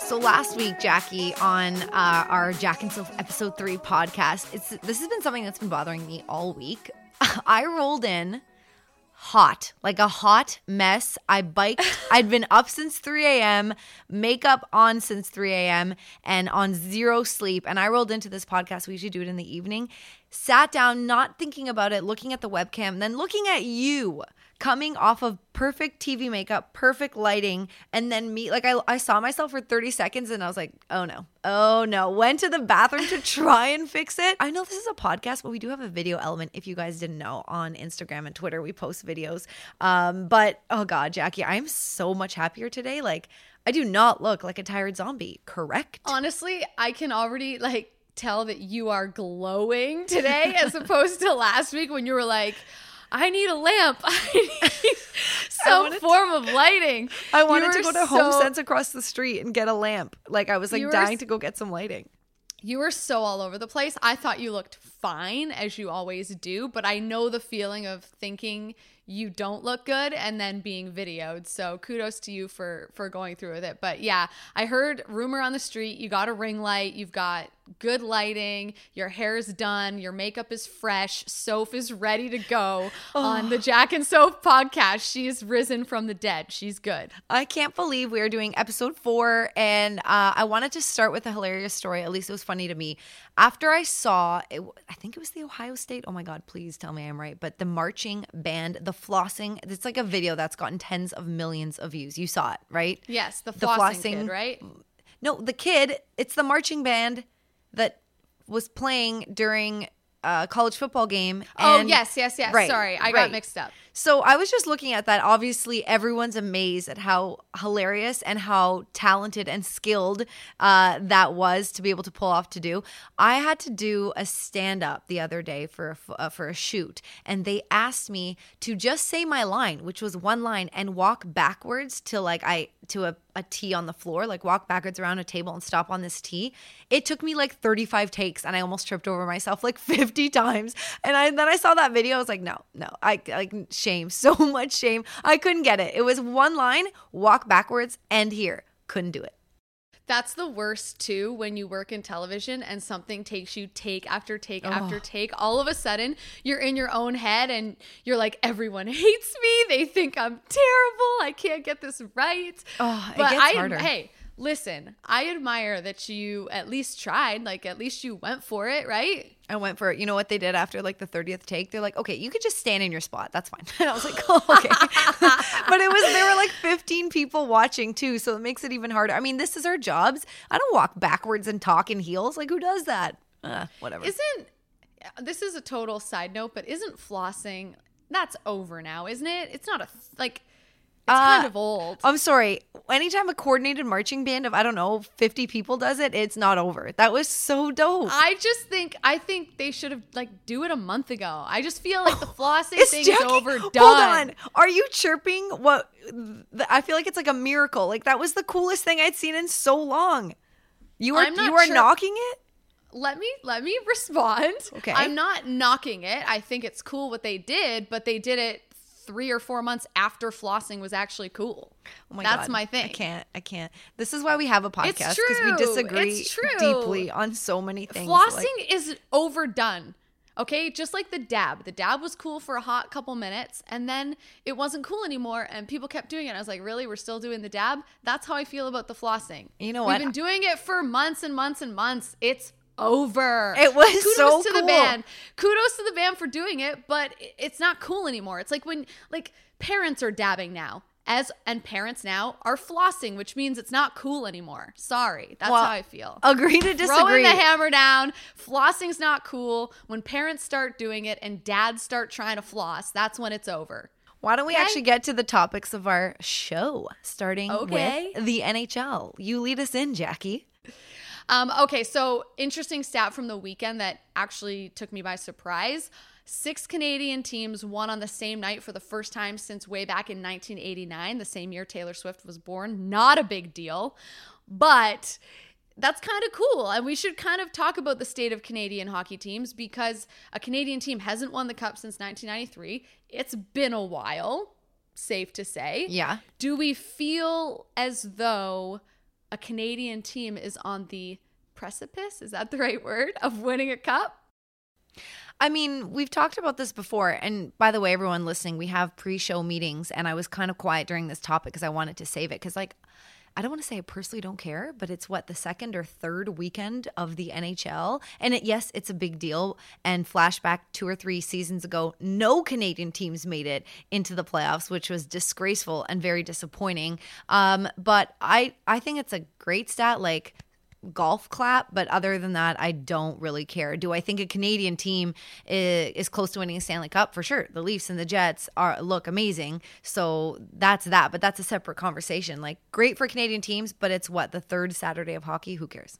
So last week, Jackie, on uh, our Jack and Soph episode three podcast, it's this has been something that's been bothering me all week. I rolled in hot, like a hot mess. I biked. I'd been up since 3 a.m., makeup on since 3 a.m., and on zero sleep. And I rolled into this podcast. We usually do it in the evening. Sat down, not thinking about it, looking at the webcam, then looking at you coming off of perfect TV makeup, perfect lighting, and then me like I, I saw myself for 30 seconds and I was like, oh no, oh no. Went to the bathroom to try and fix it. I know this is a podcast, but we do have a video element if you guys didn't know on Instagram and Twitter. We post videos. Um, but oh god, Jackie, I'm so much happier today. Like I do not look like a tired zombie, correct? Honestly, I can already like tell that you are glowing today as opposed to last week when you were like I need a lamp. I need some form of lighting. I wanted to go to so, Home Sense across the street and get a lamp. Like I was like dying were, to go get some lighting. You were so all over the place. I thought you looked fine as you always do, but I know the feeling of thinking you don't look good and then being videoed. So kudos to you for for going through with it. But yeah, I heard rumor on the street you got a ring light, you've got good lighting, your hair's done, your makeup is fresh, Soph is ready to go oh. on the Jack and Soph podcast. She's risen from the dead. She's good. I can't believe we are doing episode four, and uh, I wanted to start with a hilarious story. At least it was funny to me. After I saw, it, I think it was the Ohio State. Oh my God, please tell me I'm right. But the marching band, the flossing. It's like a video that's gotten tens of millions of views. You saw it, right? Yes, the flossing, the flossing kid, right? No, the kid. It's the marching band that was playing during a college football game. oh yes, yes, yes. Right, Sorry, I right. got mixed up. So I was just looking at that. Obviously, everyone's amazed at how hilarious and how talented and skilled uh, that was to be able to pull off to do. I had to do a stand up the other day for a, uh, for a shoot, and they asked me to just say my line, which was one line, and walk backwards to like I to a, a tee on the floor, like walk backwards around a table and stop on this tee. It took me like 35 takes and I almost tripped over myself like 50 times. And I then I saw that video, I was like, no, no, I like shame, so much shame. I couldn't get it. It was one line, walk backwards, end here. Couldn't do it. That's the worst too when you work in television and something takes you take after take oh. after take. All of a sudden, you're in your own head and you're like, everyone hates me. They think I'm terrible. I can't get this right. Oh, but I, harder. Hey, listen, I admire that you at least tried. Like, at least you went for it, right? I went for it. You know what they did after like the 30th take? They're like, okay, you could just stand in your spot. That's fine. And I was like, oh, okay. but it was, there were like 15 people watching too. So it makes it even harder. I mean, this is our jobs. I don't walk backwards and talk in heels. Like, who does that? Uh, whatever. Isn't, this is a total side note, but isn't flossing, that's over now, isn't it? It's not a, like, uh, kind of old. I'm sorry. Anytime a coordinated marching band of I don't know 50 people does it, it's not over. That was so dope. I just think I think they should have like do it a month ago. I just feel like the flossing thing Jackie, is overdone. Hold on. Are you chirping what I feel like it's like a miracle. Like that was the coolest thing I'd seen in so long. You are you are knocking it? let me let me respond. Okay. I'm not knocking it. I think it's cool what they did, but they did it three or four months after flossing was actually cool. Oh my That's God. my thing. I can't. I can't. This is why we have a podcast because we disagree deeply on so many things. Flossing like- is overdone. Okay, just like the dab. The dab was cool for a hot couple minutes and then it wasn't cool anymore and people kept doing it. I was like, really? We're still doing the dab? That's how I feel about the flossing. You know what? We've been doing it for months and months and months. It's over. It was Kudos so to cool. the band. Kudos to the band for doing it, but it's not cool anymore. It's like when like parents are dabbing now. As and parents now are flossing, which means it's not cool anymore. Sorry, that's well, how I feel. Agree to disagree. Throwing the hammer down. Flossing's not cool. When parents start doing it and dads start trying to floss, that's when it's over. Why don't we okay. actually get to the topics of our show, starting okay. with the NHL? You lead us in, Jackie. Um, okay, so interesting stat from the weekend that actually took me by surprise. Six Canadian teams won on the same night for the first time since way back in 1989, the same year Taylor Swift was born. Not a big deal, but that's kind of cool. And we should kind of talk about the state of Canadian hockey teams because a Canadian team hasn't won the cup since 1993. It's been a while, safe to say. Yeah. Do we feel as though a Canadian team is on the precipice, is that the right word, of winning a cup? I mean, we've talked about this before. And by the way, everyone listening, we have pre show meetings. And I was kind of quiet during this topic because I wanted to save it. Because, like, I don't want to say I personally don't care, but it's what the second or third weekend of the NHL. And it, yes, it's a big deal. And flashback two or three seasons ago, no Canadian teams made it into the playoffs, which was disgraceful and very disappointing. Um, but I, I think it's a great stat. Like, golf clap, but other than that, I don't really care. Do I think a Canadian team is, is, close to winning a Stanley Cup? For sure. The Leafs and the Jets are look amazing. So that's that, but that's a separate conversation. Like great for Canadian teams, but it's what the third Saturday of hockey. Who cares?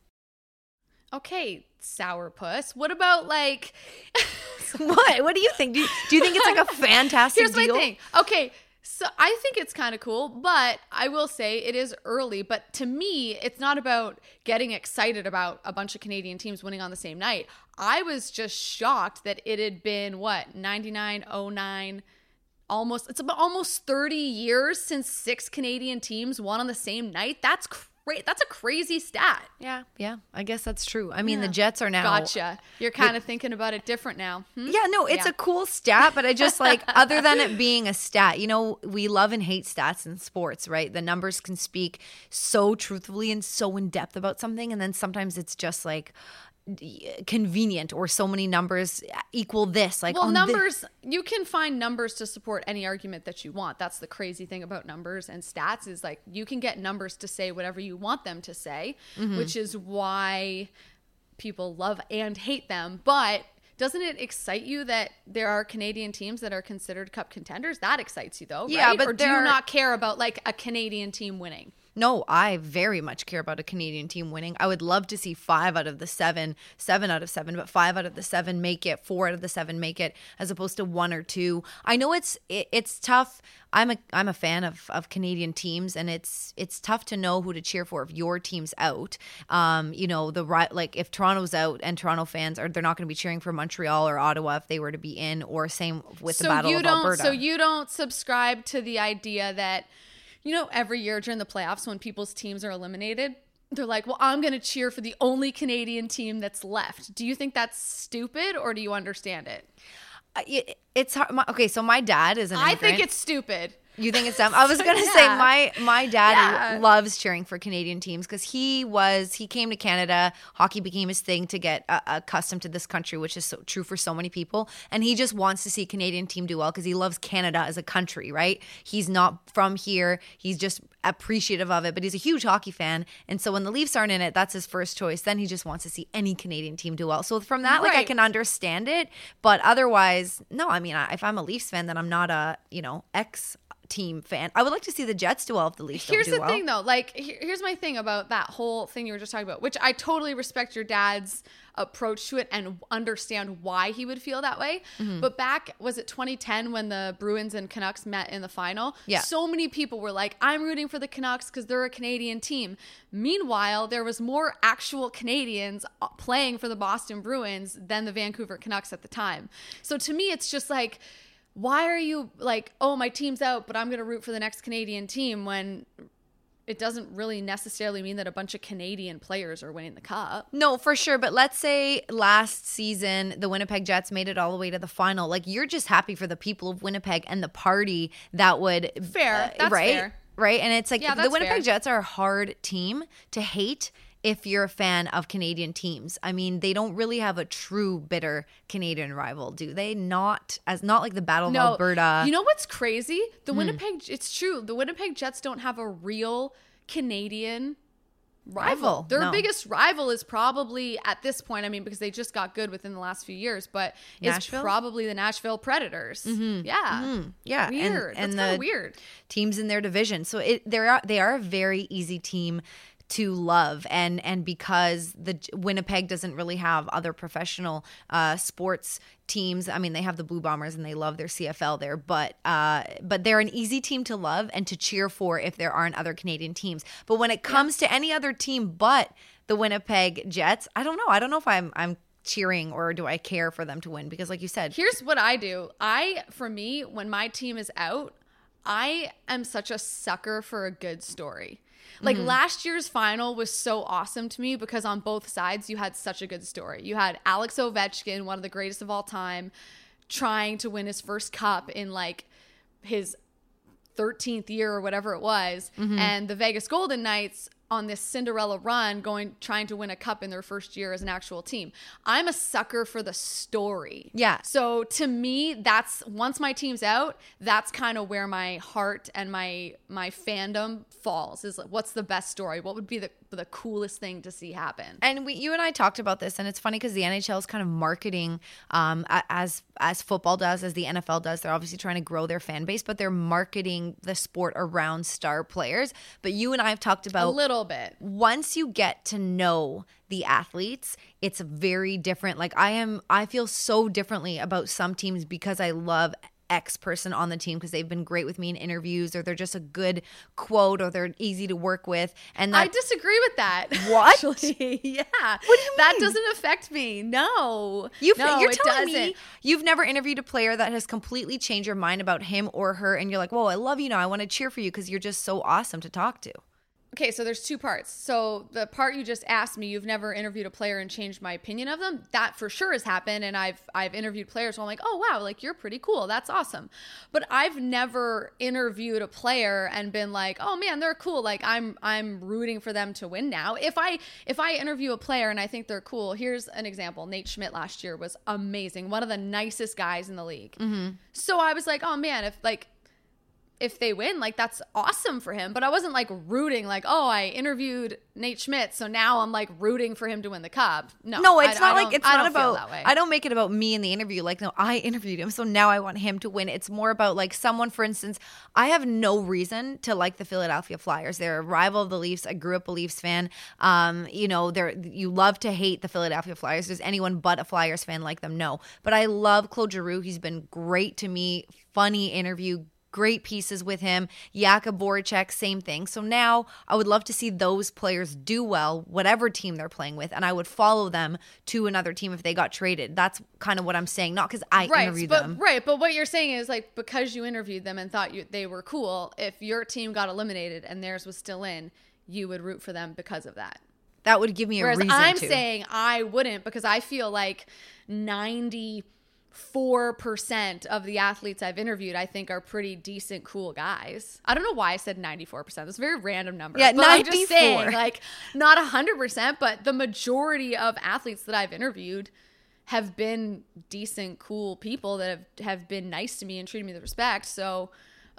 Okay, sourpuss. What about like what? What do you think? Do you, do you think it's like a fantastic Here's deal? my thing. Okay, so I think it's kind of cool, but I will say it is early. But to me, it's not about getting excited about a bunch of Canadian teams winning on the same night. I was just shocked that it had been what 99, 09, almost it's about almost 30 years since six Canadian teams won on the same night. That's crazy. That's a crazy stat. Yeah, yeah. I guess that's true. I mean, yeah. the Jets are now. Gotcha. You're kind of thinking about it different now. Hmm? Yeah, no, it's yeah. a cool stat, but I just like, other than it being a stat, you know, we love and hate stats in sports, right? The numbers can speak so truthfully and so in depth about something. And then sometimes it's just like, convenient or so many numbers equal this like well numbers you can find numbers to support any argument that you want that's the crazy thing about numbers and stats is like you can get numbers to say whatever you want them to say mm-hmm. which is why people love and hate them but doesn't it excite you that there are Canadian teams that are considered cup contenders? That excites you though, yeah, right? But or do you are... not care about like a Canadian team winning? No, I very much care about a Canadian team winning. I would love to see five out of the seven, seven out of seven, but five out of the seven make it, four out of the seven make it, as opposed to one or two. I know it's it, it's tough. I'm a I'm a fan of, of Canadian teams, and it's it's tough to know who to cheer for if your team's out. Um, you know the right like if Toronto's out and Toronto fans are they're not going to be cheering for Montreal or Ottawa if they were to be in, or same with so the Battle you of don't, Alberta. So you don't subscribe to the idea that you know, every year during the playoffs when people's teams are eliminated, they're like, well, I'm going to cheer for the only Canadian team that's left. Do you think that's stupid or do you understand it? Uh, it's hard. okay, so my dad is an immigrant. I think it's stupid. You think it's dumb? I was gonna yeah. say my my dad yeah. loves cheering for Canadian teams because he was he came to Canada. Hockey became his thing to get uh, accustomed to this country, which is so true for so many people. And he just wants to see Canadian team do well because he loves Canada as a country. Right? He's not from here. He's just appreciative of it, but he's a huge hockey fan. And so when the Leafs aren't in it, that's his first choice. Then he just wants to see any Canadian team do well. So from that, right. like I can understand it, but otherwise, no. I mean, I, if I'm a Leafs fan, then I'm not a you know ex team fan. I would like to see the Jets do well if the Leafs Here's do the thing though, like here's my thing about that whole thing you were just talking about, which I totally respect your dad's approach to it and understand why he would feel that way. Mm-hmm. But back was it 2010 when the Bruins and Canucks met in the final? Yeah. So many people were like, "I'm rooting for the Canucks because they're a Canadian team." Meanwhile, there was more actual Canadians uh, playing for the Boston Bruins than the Vancouver Canucks at the time. So to me, it's just like why are you like, oh, my team's out, but I'm going to root for the next Canadian team when it doesn't really necessarily mean that a bunch of Canadian players are winning the cup. No, for sure. But let's say last season the Winnipeg Jets made it all the way to the final. Like you're just happy for the people of Winnipeg and the party that would fair, uh, right, fair. right. And it's like yeah, the Winnipeg fair. Jets are a hard team to hate if you're a fan of Canadian teams. I mean, they don't really have a true bitter Canadian rival, do they? Not as not like the Battle no, of Alberta. You know what's crazy? The hmm. Winnipeg it's true. The Winnipeg Jets don't have a real Canadian rival. Their no. biggest rival is probably at this point, I mean, because they just got good within the last few years, but Nashville? it's probably the Nashville Predators. Mm-hmm. Yeah. Mm-hmm. Yeah. Weird. And, and the weird. Teams in their division. So it they are they are a very easy team to love and and because the Winnipeg doesn't really have other professional uh, sports teams. I mean, they have the Blue Bombers and they love their CFL there, but uh, but they're an easy team to love and to cheer for if there aren't other Canadian teams. But when it comes yeah. to any other team but the Winnipeg Jets, I don't know. I don't know if I'm I'm cheering or do I care for them to win because like you said. Here's what I do. I for me when my team is out, I am such a sucker for a good story. Like mm-hmm. last year's final was so awesome to me because on both sides you had such a good story. You had Alex Ovechkin, one of the greatest of all time, trying to win his first cup in like his 13th year or whatever it was, mm-hmm. and the Vegas Golden Knights on this Cinderella run going trying to win a cup in their first year as an actual team. I'm a sucker for the story. Yeah. So to me, that's once my team's out, that's kind of where my heart and my my fandom falls. Is like, what's the best story? What would be the the coolest thing to see happen? And we, you and I talked about this, and it's funny because the NHL is kind of marketing um, as as football does, as the NFL does. They're obviously trying to grow their fan base, but they're marketing the sport around star players. But you and I have talked about A about little bit. once you get to know the athletes, it's very different. Like I am, I feel so differently about some teams because I love X person on the team because they've been great with me in interviews or they're just a good quote or they're easy to work with. And I disagree with that. What? Actually. yeah. What do you That mean? doesn't affect me. No. You've, no, you're telling me you've never interviewed a player that has completely changed your mind about him or her, and you're like, "Whoa, I love you now. I want to cheer for you because you're just so awesome to talk to." Okay, so there's two parts. So the part you just asked me, you've never interviewed a player and changed my opinion of them. That for sure has happened, and I've I've interviewed players where I'm like, oh wow, like you're pretty cool. That's awesome. But I've never interviewed a player and been like, oh man, they're cool. Like I'm I'm rooting for them to win now. If I if I interview a player and I think they're cool, here's an example. Nate Schmidt last year was amazing, one of the nicest guys in the league. Mm-hmm. So I was like, oh man, if like if they win, like that's awesome for him. But I wasn't like rooting, like, oh, I interviewed Nate Schmidt, so now I'm like rooting for him to win the cup. No, No, it's I not like it's I not about. I don't make it about me in the interview. Like, no, I interviewed him, so now I want him to win. It's more about like someone, for instance, I have no reason to like the Philadelphia Flyers. They're a rival of the Leafs. I grew up a Leafs fan. Um, you know, they're you love to hate the Philadelphia Flyers. Does anyone but a Flyers fan like them? No, but I love Claude Giroux. He's been great to me. Funny interview. Great pieces with him. Jakub Voracek, same thing. So now I would love to see those players do well, whatever team they're playing with, and I would follow them to another team if they got traded. That's kind of what I'm saying. Not because I right, interviewed but them. right, but what you're saying is like because you interviewed them and thought you they were cool, if your team got eliminated and theirs was still in, you would root for them because of that. That would give me a Whereas reason I'm to. saying I wouldn't because I feel like 94% of the athletes I've interviewed I think are pretty decent cool guys. I don't know why I said 94%. It's a very random number. Yeah, but I'm just 94. saying like not 100%, but the majority of athletes that I've interviewed have been decent cool people that have have been nice to me and treated me with respect. So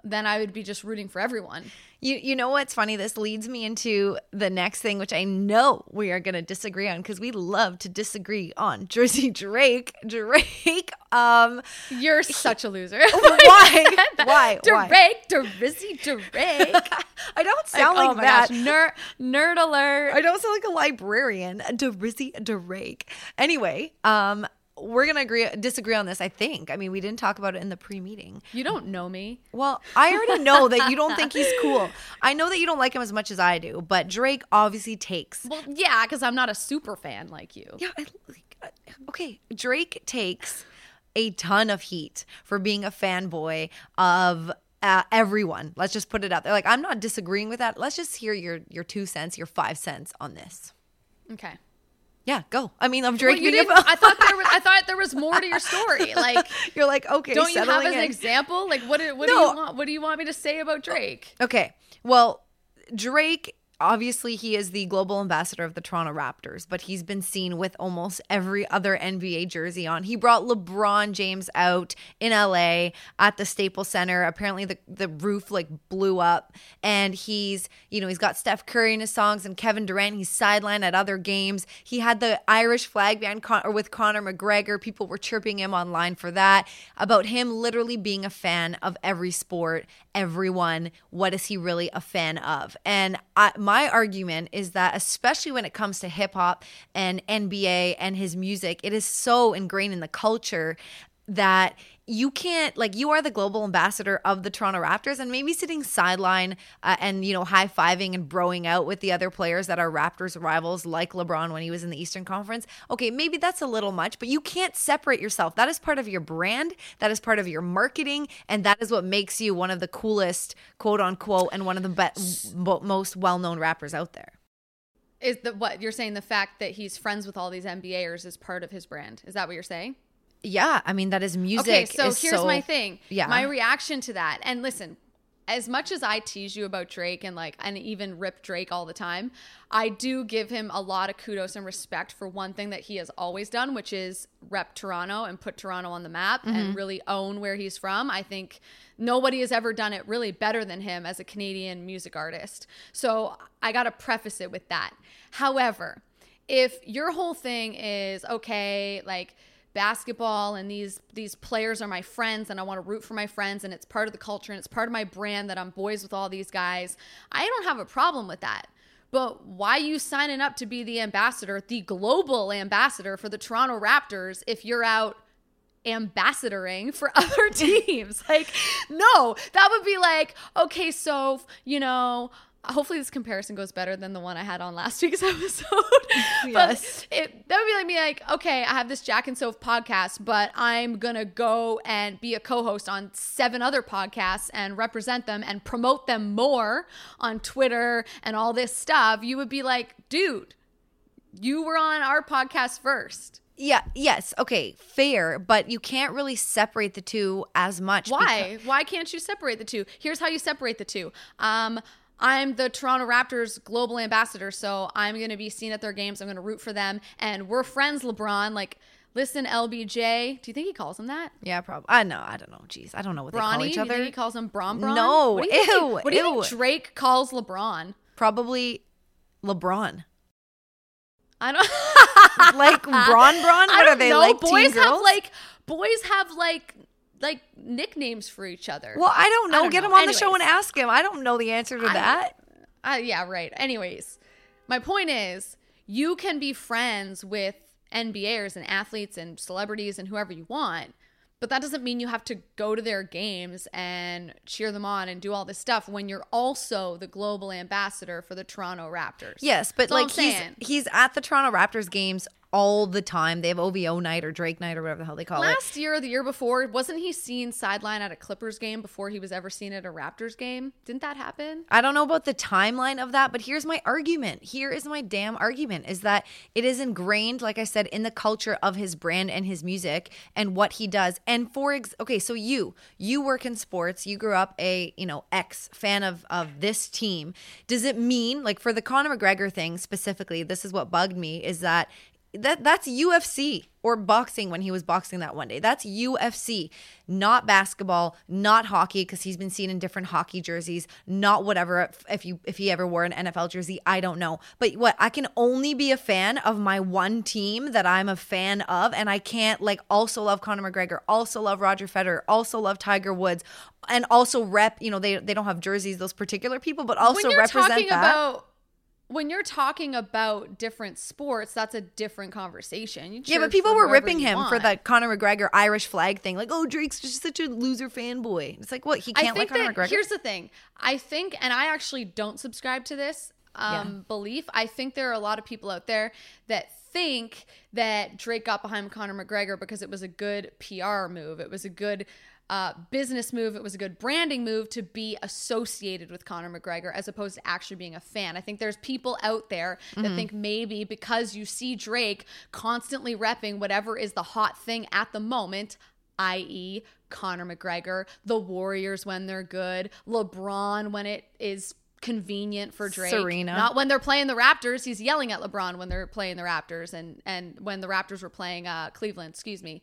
then I would be just rooting for everyone. You you know what's funny? This leads me into the next thing, which I know we are going to disagree on because we love to disagree on Jersey Drake. Drake. Um, You're such a loser. why? Why? Drake, Drizzy Drake. I don't sound oh like my that. nerd, nerd alert. I don't sound like a librarian. Derizzy Drake. Anyway, um, we're gonna agree disagree on this. I think. I mean, we didn't talk about it in the pre-meeting. You don't know me. Well, I already know that you don't think he's cool. I know that you don't like him as much as I do, but Drake obviously takes. Well, yeah, because I'm not a super fan like you. Yeah, I, uh, okay. Drake takes a ton of heat for being a fanboy of uh, everyone. Let's just put it out there. Like, I'm not disagreeing with that. Let's just hear your your two cents, your five cents on this. Okay. Yeah, go. I mean, I'm Well, Drake. you didn't, I thought there was. I thought there was more to your story. Like, You're like, okay, don't you have as an example? Like, what? do- What No. do you want? What do you want me to say about oh, Drake? Okay. Well, Drake obviously he is the global ambassador of the Toronto Raptors, but he's been seen with almost every other NBA jersey on. He brought LeBron James out in LA at the Staples Center. Apparently the the roof like blew up and he's, you know, he's got Steph Curry in his songs and Kevin Durant, he's sidelined at other games. He had the Irish flag band con- or with Conor McGregor. People were chirping him online for that about him literally being a fan of every sport, everyone. What is he really a fan of? And I, my argument is that, especially when it comes to hip hop and NBA and his music, it is so ingrained in the culture that you can't like you are the global ambassador of the Toronto Raptors and maybe sitting sideline uh, and you know high-fiving and broing out with the other players that are Raptors rivals like LeBron when he was in the Eastern Conference. Okay, maybe that's a little much, but you can't separate yourself. That is part of your brand, that is part of your marketing, and that is what makes you one of the coolest, quote unquote, and one of the be- most well-known rappers out there. Is the what you're saying the fact that he's friends with all these NBAers is part of his brand? Is that what you're saying? Yeah, I mean that is music. Okay, so here's so- my thing. Yeah. My reaction to that. And listen, as much as I tease you about Drake and like and even rip Drake all the time, I do give him a lot of kudos and respect for one thing that he has always done, which is rep Toronto and put Toronto on the map Mm-hmm. and really own where he's from. I think nobody has ever done it really better than him as a Canadian music artist. So I got to preface it with that. However, if your whole thing is okay, like basketball and these these players are my friends and I want to root for my friends and it's part of the culture and it's part of my brand that I'm boys with all these guys, I don't have a problem with that. But why you signing up to be the ambassador, the global ambassador for the Toronto Raptors if you're out ambassadoring for other teams. like, no, that would be like, okay, so, you know, hopefully this comparison goes better than the one I had on last week's episode. Yes. But it, that would be like me like, okay, I have this Jack and Soph podcast, but I'm going to go and be a co-host on seven other podcasts and represent them and promote them more on Twitter and all this stuff. You would be like, dude, you were on our podcast first. Yeah, yes, okay, fair, but you can't really separate the two as much. Why? Why can't you separate the two? Here's how you separate the two. Um, I'm the Toronto Raptors global ambassador, so I'm going to be seen at their games. I'm going to root for them, and we're friends, LeBron. Like, listen, LBJ. Do you think he calls him that? Yeah, probably. I know. I don't know. Jeez, I don't know what they call Bronny? each Do you other. think he calls him Bron Bron? No, What do you think ew, what do you think. Drake calls LeBron? Probably LeBron. I don't Like Bron Bron? I What don't are they know. like? Boys have like boys have like like nicknames for each other. Well, I don't know. I don't Get know. him on the show and ask him. I don't know the answer to I- that. Uh, yeah, right. Anyways, my point is you can be friends with NBAers and athletes and celebrities and whoever you want, but that doesn't mean you have to go to their games and cheer them on and do all this stuff when you're also the global ambassador for the Toronto Raptors. Yes, but That's like he's he's at the Toronto Raptors games all the time. They have OVO night or Drake night or whatever the hell they call it. Last year or the year before, wasn't he seen sideline at a Clippers game before he was ever seen at a Raptors game? Didn't that happen? I don't know about the timeline of that, but here's my argument. Here is my damn argument is that it is ingrained, like I said, in the culture of his brand and his music and what he does. And for ex- okay, so you you work in sports, you grew up a you know ex fan of of this team. Does it mean like for the Conor McGregor thing specifically? This is what bugged me is that that that's UFC or boxing when he was boxing that one day. That's UFC, not basketball, not hockey because he's been seen in different hockey jerseys, not whatever if- if you if he ever wore an NFL jersey, I don't know. But what I can only be a fan of my one team that I'm a fan of and I can't like also love Conor McGregor, also love Roger Federer, also love Tiger Woods and also rep, you know, they they don't have jerseys those particular people, but also represent that. about when you're talking about different sports, that's a different conversation. You Yeah, but people were ripping him for the Conor McGregor Irish flag thing. Like, oh, Drake's just such a loser fanboy. It's like, what? He can't like think Conor that McGregor? here's the thing. I think, and I actually don't subscribe to this um, belief. I think there are a lot of people out there that think that Drake got behind Conor McGregor because it was a good PR move. It was a good uh, business move. It was a good branding move to be associated with Conor McGregor as opposed to actually being a fan. I think there's people out there that Mm-hmm. think maybe because you see Drake constantly repping whatever is the hot thing at the moment, i.e., Conor McGregor, the Warriors when they're good, LeBron when it is convenient for Drake. Serena. Not when they're playing the Raptors. He's yelling at LeBron when they're playing the Raptors and and when the Raptors were playing uh, Cleveland, excuse me.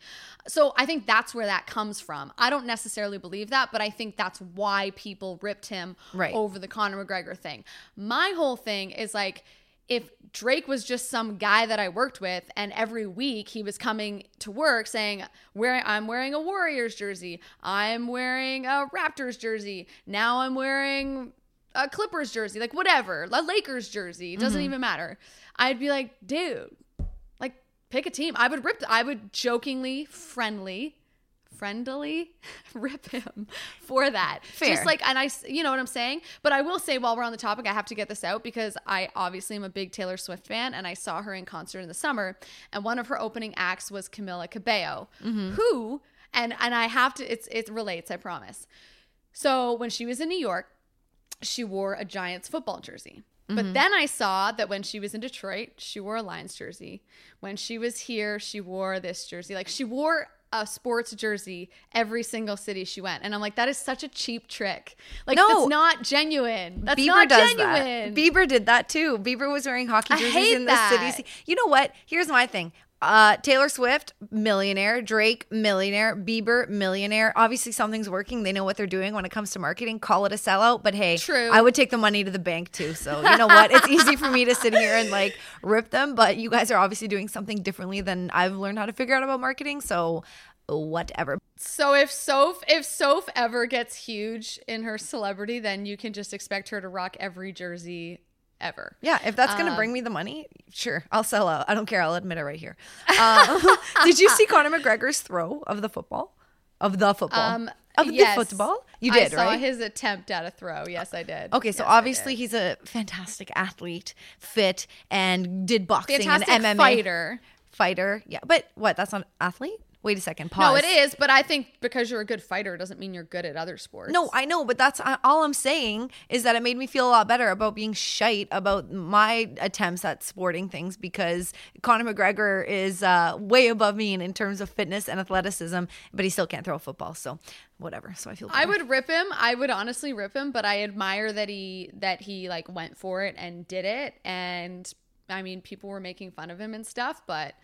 So I think that's where that comes from. I don't necessarily believe that, but I think that's why people ripped him Right. over the Conor McGregor thing. My whole thing is like if Drake was just some guy that I worked with and every week he was coming to work saying, "Where I'm wearing a Warriors jersey, I'm wearing a Raptors jersey, now I'm wearing a Clippers jersey, like whatever, a Lakers jersey, it doesn't mm-hmm. even matter." I'd be like, "Dude, like pick a team." I would rip I would jokingly, friendly friendly rip him for that. Fair. Just like, and I, you know what I'm saying? But I will say, while we're on the topic, I have to get this out because I obviously am a big Taylor Swift fan and I saw her in concert in the summer. And one of her opening acts was Camila Cabello, mm-hmm. who, and, and I have to, it's, it relates, I promise. So when she was in New York, she wore a Giants football jersey. But mm-hmm. then I saw that when she was in Detroit, she wore a Lions jersey. When she was here, she wore this jersey. Like she wore a sports jersey every single city she went. And I'm like, that is such a cheap trick. Like No. that's not genuine. That's Bieber not does genuine. that. Bieber did that too. Bieber was wearing hockey jerseys in the that. city. You know what? Here's my thing. Uh, Taylor Swift, millionaire. Drake, millionaire. Bieber, millionaire. Obviously, something's working. They know what they're doing when it comes to marketing. Call it a sellout. But hey, True. I would take the money to the bank too. So you know what? It's easy for me to sit here and like rip them. But you guys are obviously doing something differently than I've learned how to figure out about marketing. So whatever. So if Soph if Soph ever gets huge in her celebrity, then you can just expect her to rock every jersey ever. Yeah, if that's gonna Um, bring me the money, sure, I'll sell out. I don't care. I'll admit it right here. Uh, did you see Conor McGregor's throw of the football? Of the football? Um, of yes. the football? You I did, saw right? his attempt at a throw. Yes, I did. Okay, so Yes, obviously he's a fantastic athlete, fit, and did boxing fantastic and MMA fighter. Fighter, yeah. But what? That's not athlete. Wait a second. Pause. No, it is, but I think because you're a good fighter doesn't mean you're good at other sports. No, I know, but that's all I'm saying is that it made me feel a lot better about being shite about my attempts at sporting things because Conor McGregor is uh, way above me in, in terms of fitness and athleticism, but he still can't throw a football. So whatever. So I feel. I would rip him. I would honestly rip him, but I admire that he that he like went for it and did it. And I mean, people were making fun of him and stuff, but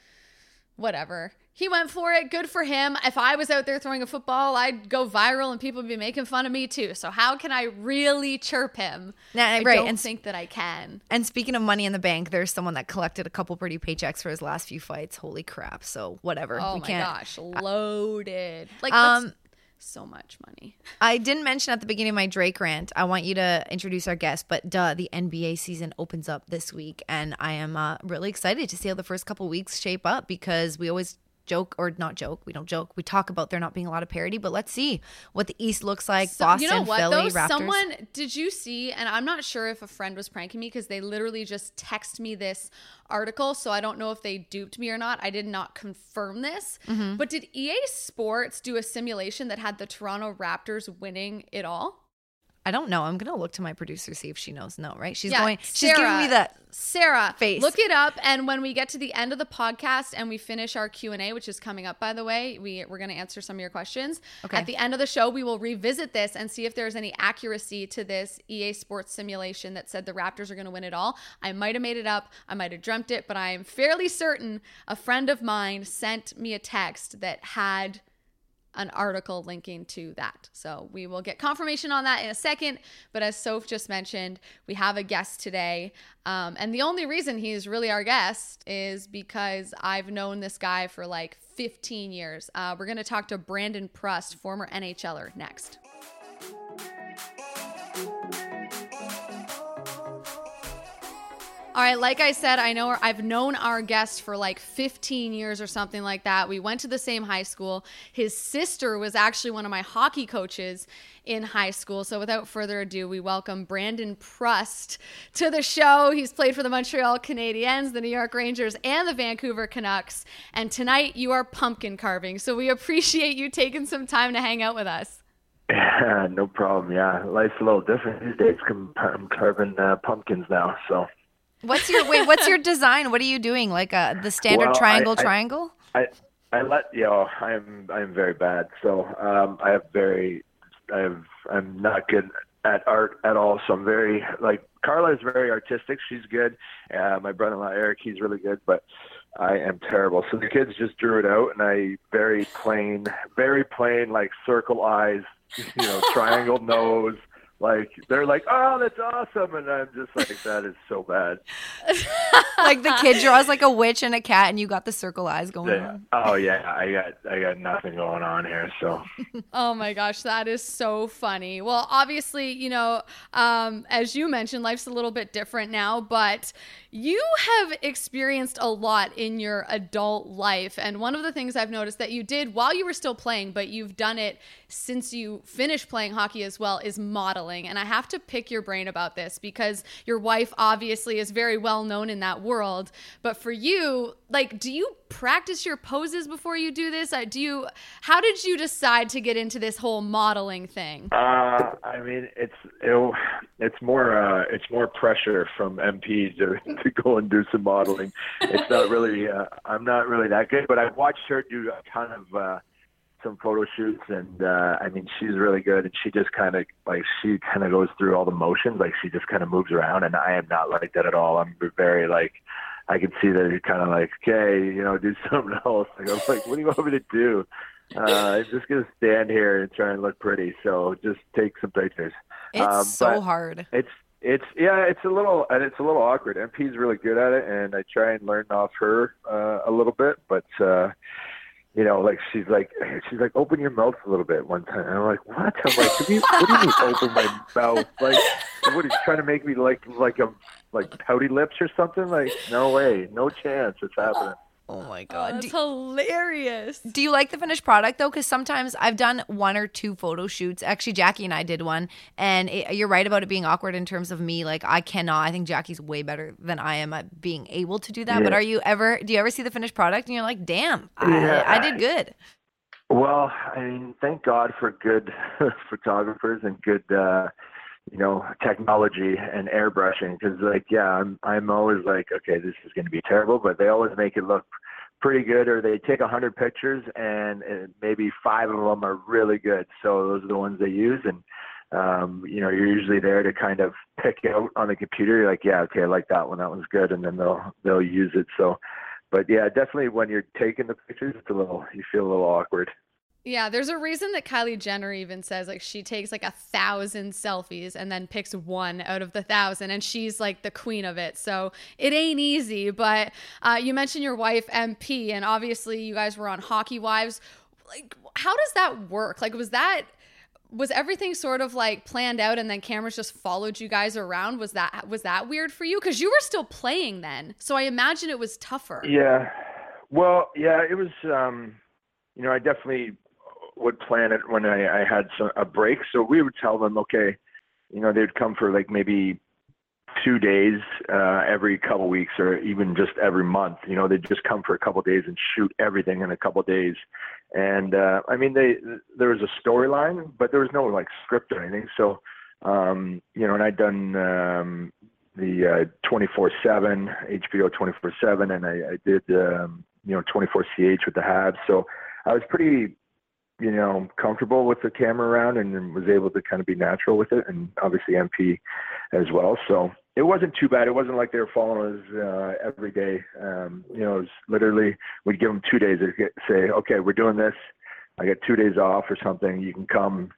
whatever. He went for it. Good for him. If I was out there throwing a football, I'd go viral and people would be making fun of me too. So how can I really chirp him? Nah, I right, don't and- think that I can. And speaking of money in the bank, there's someone that collected a couple pretty paychecks for his last few fights. Holy crap! So whatever. Oh we my can't. gosh, loaded. Like Um, so much money. I didn't mention at the beginning of my Drake rant. I want you to introduce our guest, but duh, the NBA season opens up this week, and I am uh, really excited to see how the first couple weeks shape up because we always joke or not joke. We don't joke. We talk about there not being a lot of parity, but let's see what the East looks like. So- Boston, you know what Philly, though? Raptors. Someone did you see? And I'm not sure if a friend was pranking me because they literally just text me this article. So I don't know if they duped me or not. I did not confirm this. Mm-hmm. But did EA Sports do a simulation that had the Toronto Raptors winning it all? I don't know. I'm gonna look to my producer see if she knows. No, right? She's Yeah, going. She's giving me that. Sarah face. Look it up, and when we get to the end of the podcast and we finish our Q and A, which is coming up, by the way, we we're going to answer some of your questions. Okay. At the end of the show, we will revisit this and see if there's any accuracy to this EA Sports simulation that said the Raptors are going to win it all. I might have made it up, I might have dreamt it, but I am fairly certain a friend of mine sent me a text that had an article linking to that. So we will get confirmation on that in a second. But as Soph just mentioned, we have a guest today. Um, and the only reason he's really our guest is because I've known this guy for like 15 years. Uh, we're going to talk to Brandon Prust, former NHLer, next. All right, like I said, I know I've known our guest for like 15 years or something like that. We went to the same high school. His sister was actually one of my hockey coaches in high school. So without further ado, we welcome Brandon Prust to the show. He's played for the Montreal Canadiens, the New York Rangers, and the Vancouver Canucks. And tonight you are pumpkin carving. So we appreciate you taking some time to hang out with us. No problem. Yeah, life's a little different these days. I'm carving uh, pumpkins now, so What's your wait? What's your design? What are you doing? Like uh, the standard Well, I- triangle, I- triangle? I I let you know I'm I'm very bad. So um, I have very I have I'm not good at art at all. So I'm very like Carla is very artistic. She's good. Uh, my brother-in-law Eric, he's really good, but I am terrible. So the kids just drew it out, and I very plain, very plain, like circle eyes, you know, triangle nose, Like they're like, "Oh, that's awesome," and I'm just like, "That is so bad." like the kid draws like a witch and a cat, and you got the circle eyes going Yeah. on. Oh yeah, I got I got nothing going on here. So Oh my gosh, that is so funny. Well, obviously, you know, um, as you mentioned, life's a little bit different now, but you have experienced a lot in your adult life. And one of the things I've noticed that you did while you were still playing, but you've done it since you finished playing hockey as well, is modeling. And I have to pick your brain about this because your wife obviously is very well known in that world. But for you, like, do you practice your poses before you do this? Do you, how did you decide to get into this whole modeling thing? Uh, I mean, it's it, it's more uh, it's more pressure from MPs to to go and do some modeling. It's not really uh, I'm not really that good, but I've watched her do a ton of uh, some photo shoots, and uh, I mean, she's really good, and she just kind of like she kind of goes through all the motions, like she just kind of moves around, and I am not like that at all. I'm very like. I can see that you're kind of like, okay, you know, do something else. Like, I'm like, what do you want me to do? Uh, I'm just gonna stand here and try and look pretty. So just take some pictures. It's Um, so hard. It's it's yeah, it's a little and it's a little awkward. MP's really good at it, and I try and learn off her uh, a little bit. But uh, you know, like she's like she's like open your mouth a little bit one time. And I'm like, what? I'm like, what do you, what do you mean open my mouth? Like, what are you trying to make me like like a like pouty lips or something? Like, no way, no chance, it's happening. Oh my Oh, god. that's do, hilarious. do you like the finished product though? Because sometimes I've done one or two photo shoots. Actually, Jackie and I did one, and it, you're right about it being awkward in terms of me. Like, I cannot. I think Jackie's way better than I am at being able to do that. But are you ever? Do you ever see the finished product and you're like, damn, Yeah. I, I did good. Well, I mean, thank God for good photographers and good, uh, you know, technology and airbrushing. Because, like, yeah, I'm I'm always like, okay, this is going to be terrible, but they always make it look pretty good. Or they take a hundred pictures and, and maybe five of them are really good. So those are the ones they use, and um, you know, you're usually there to kind of pick out on the computer. You're like, yeah, okay, I like that one. That one's good, and then they'll they'll use it. So. But yeah, definitely when you're taking the pictures, it's a little you feel a little awkward. Yeah, there's a reason that Kylie Jenner even says like she takes like a thousand selfies and then picks one out of the thousand, and she's like the queen of it. So it ain't easy. But uh, you mentioned your wife MP, and obviously you guys were on Hockey Wives. Like, how does that work? Like, was that was everything sort of like planned out, and then cameras just followed you guys around? Was that was that weird for you? Because you were still playing then, so I imagine it was tougher. Yeah. Well, yeah, it was. Um, you know, I definitely would plan it when I, I had some, a break. So we would tell them, okay, you know, they'd come for like maybe two days uh, every couple weeks, or even just every month. You know, they'd just come for a couple days and shoot everything in a couple days. And uh, I mean, they there was a storyline, but there was no like script or anything. So, um, you know, and I'd done. Um, the uh, 24/7 HBO 24/7, and I, I did um, you know 24ch with the Habs. So I was pretty you know comfortable with the camera around and, was able to kind of be natural with it, and obviously MP as well. So it wasn't too bad. It wasn't like they were following us uh, every day. Um, you know, it was literally we'd give them two days to get, say, okay, we're doing this. I got two days off or something. You can come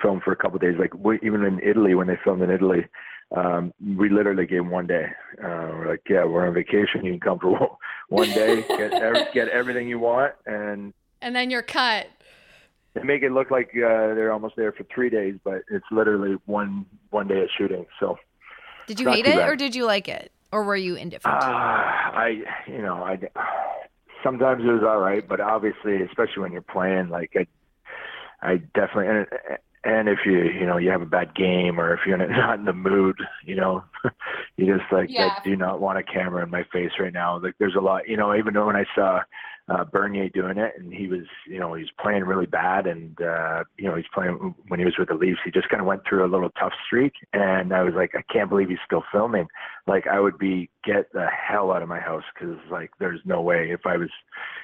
film for a couple days. Like we, even in Italy, when they filmed in Italy, um, we literally gave one day. Uh, we're like, yeah, we're on vacation. You can come for one- day, get get everything you want, and And then you're cut. They make it look like uh, they're almost there for three days, but it's literally one one day of shooting. So Did you hate it bad. or did you like it? Or were you indifferent? Uh, I, you know, I sometimes it was all right, but obviously, especially when you're playing, like I, I definitely, and, and if you, you know, you have a bad game or if you're not in the mood, you know, you just like, Yeah. I do not want a camera in my face right now. Like there's a lot, you know, even though when I saw uh, Bernier doing it and he was, you know, he's playing really bad and, uh, you know, he's playing when he was with the Leafs, he just kind of went through a little tough streak. And I was like, I can't believe he's still filming like I would be get the hell out of my house because like there's no way if I was,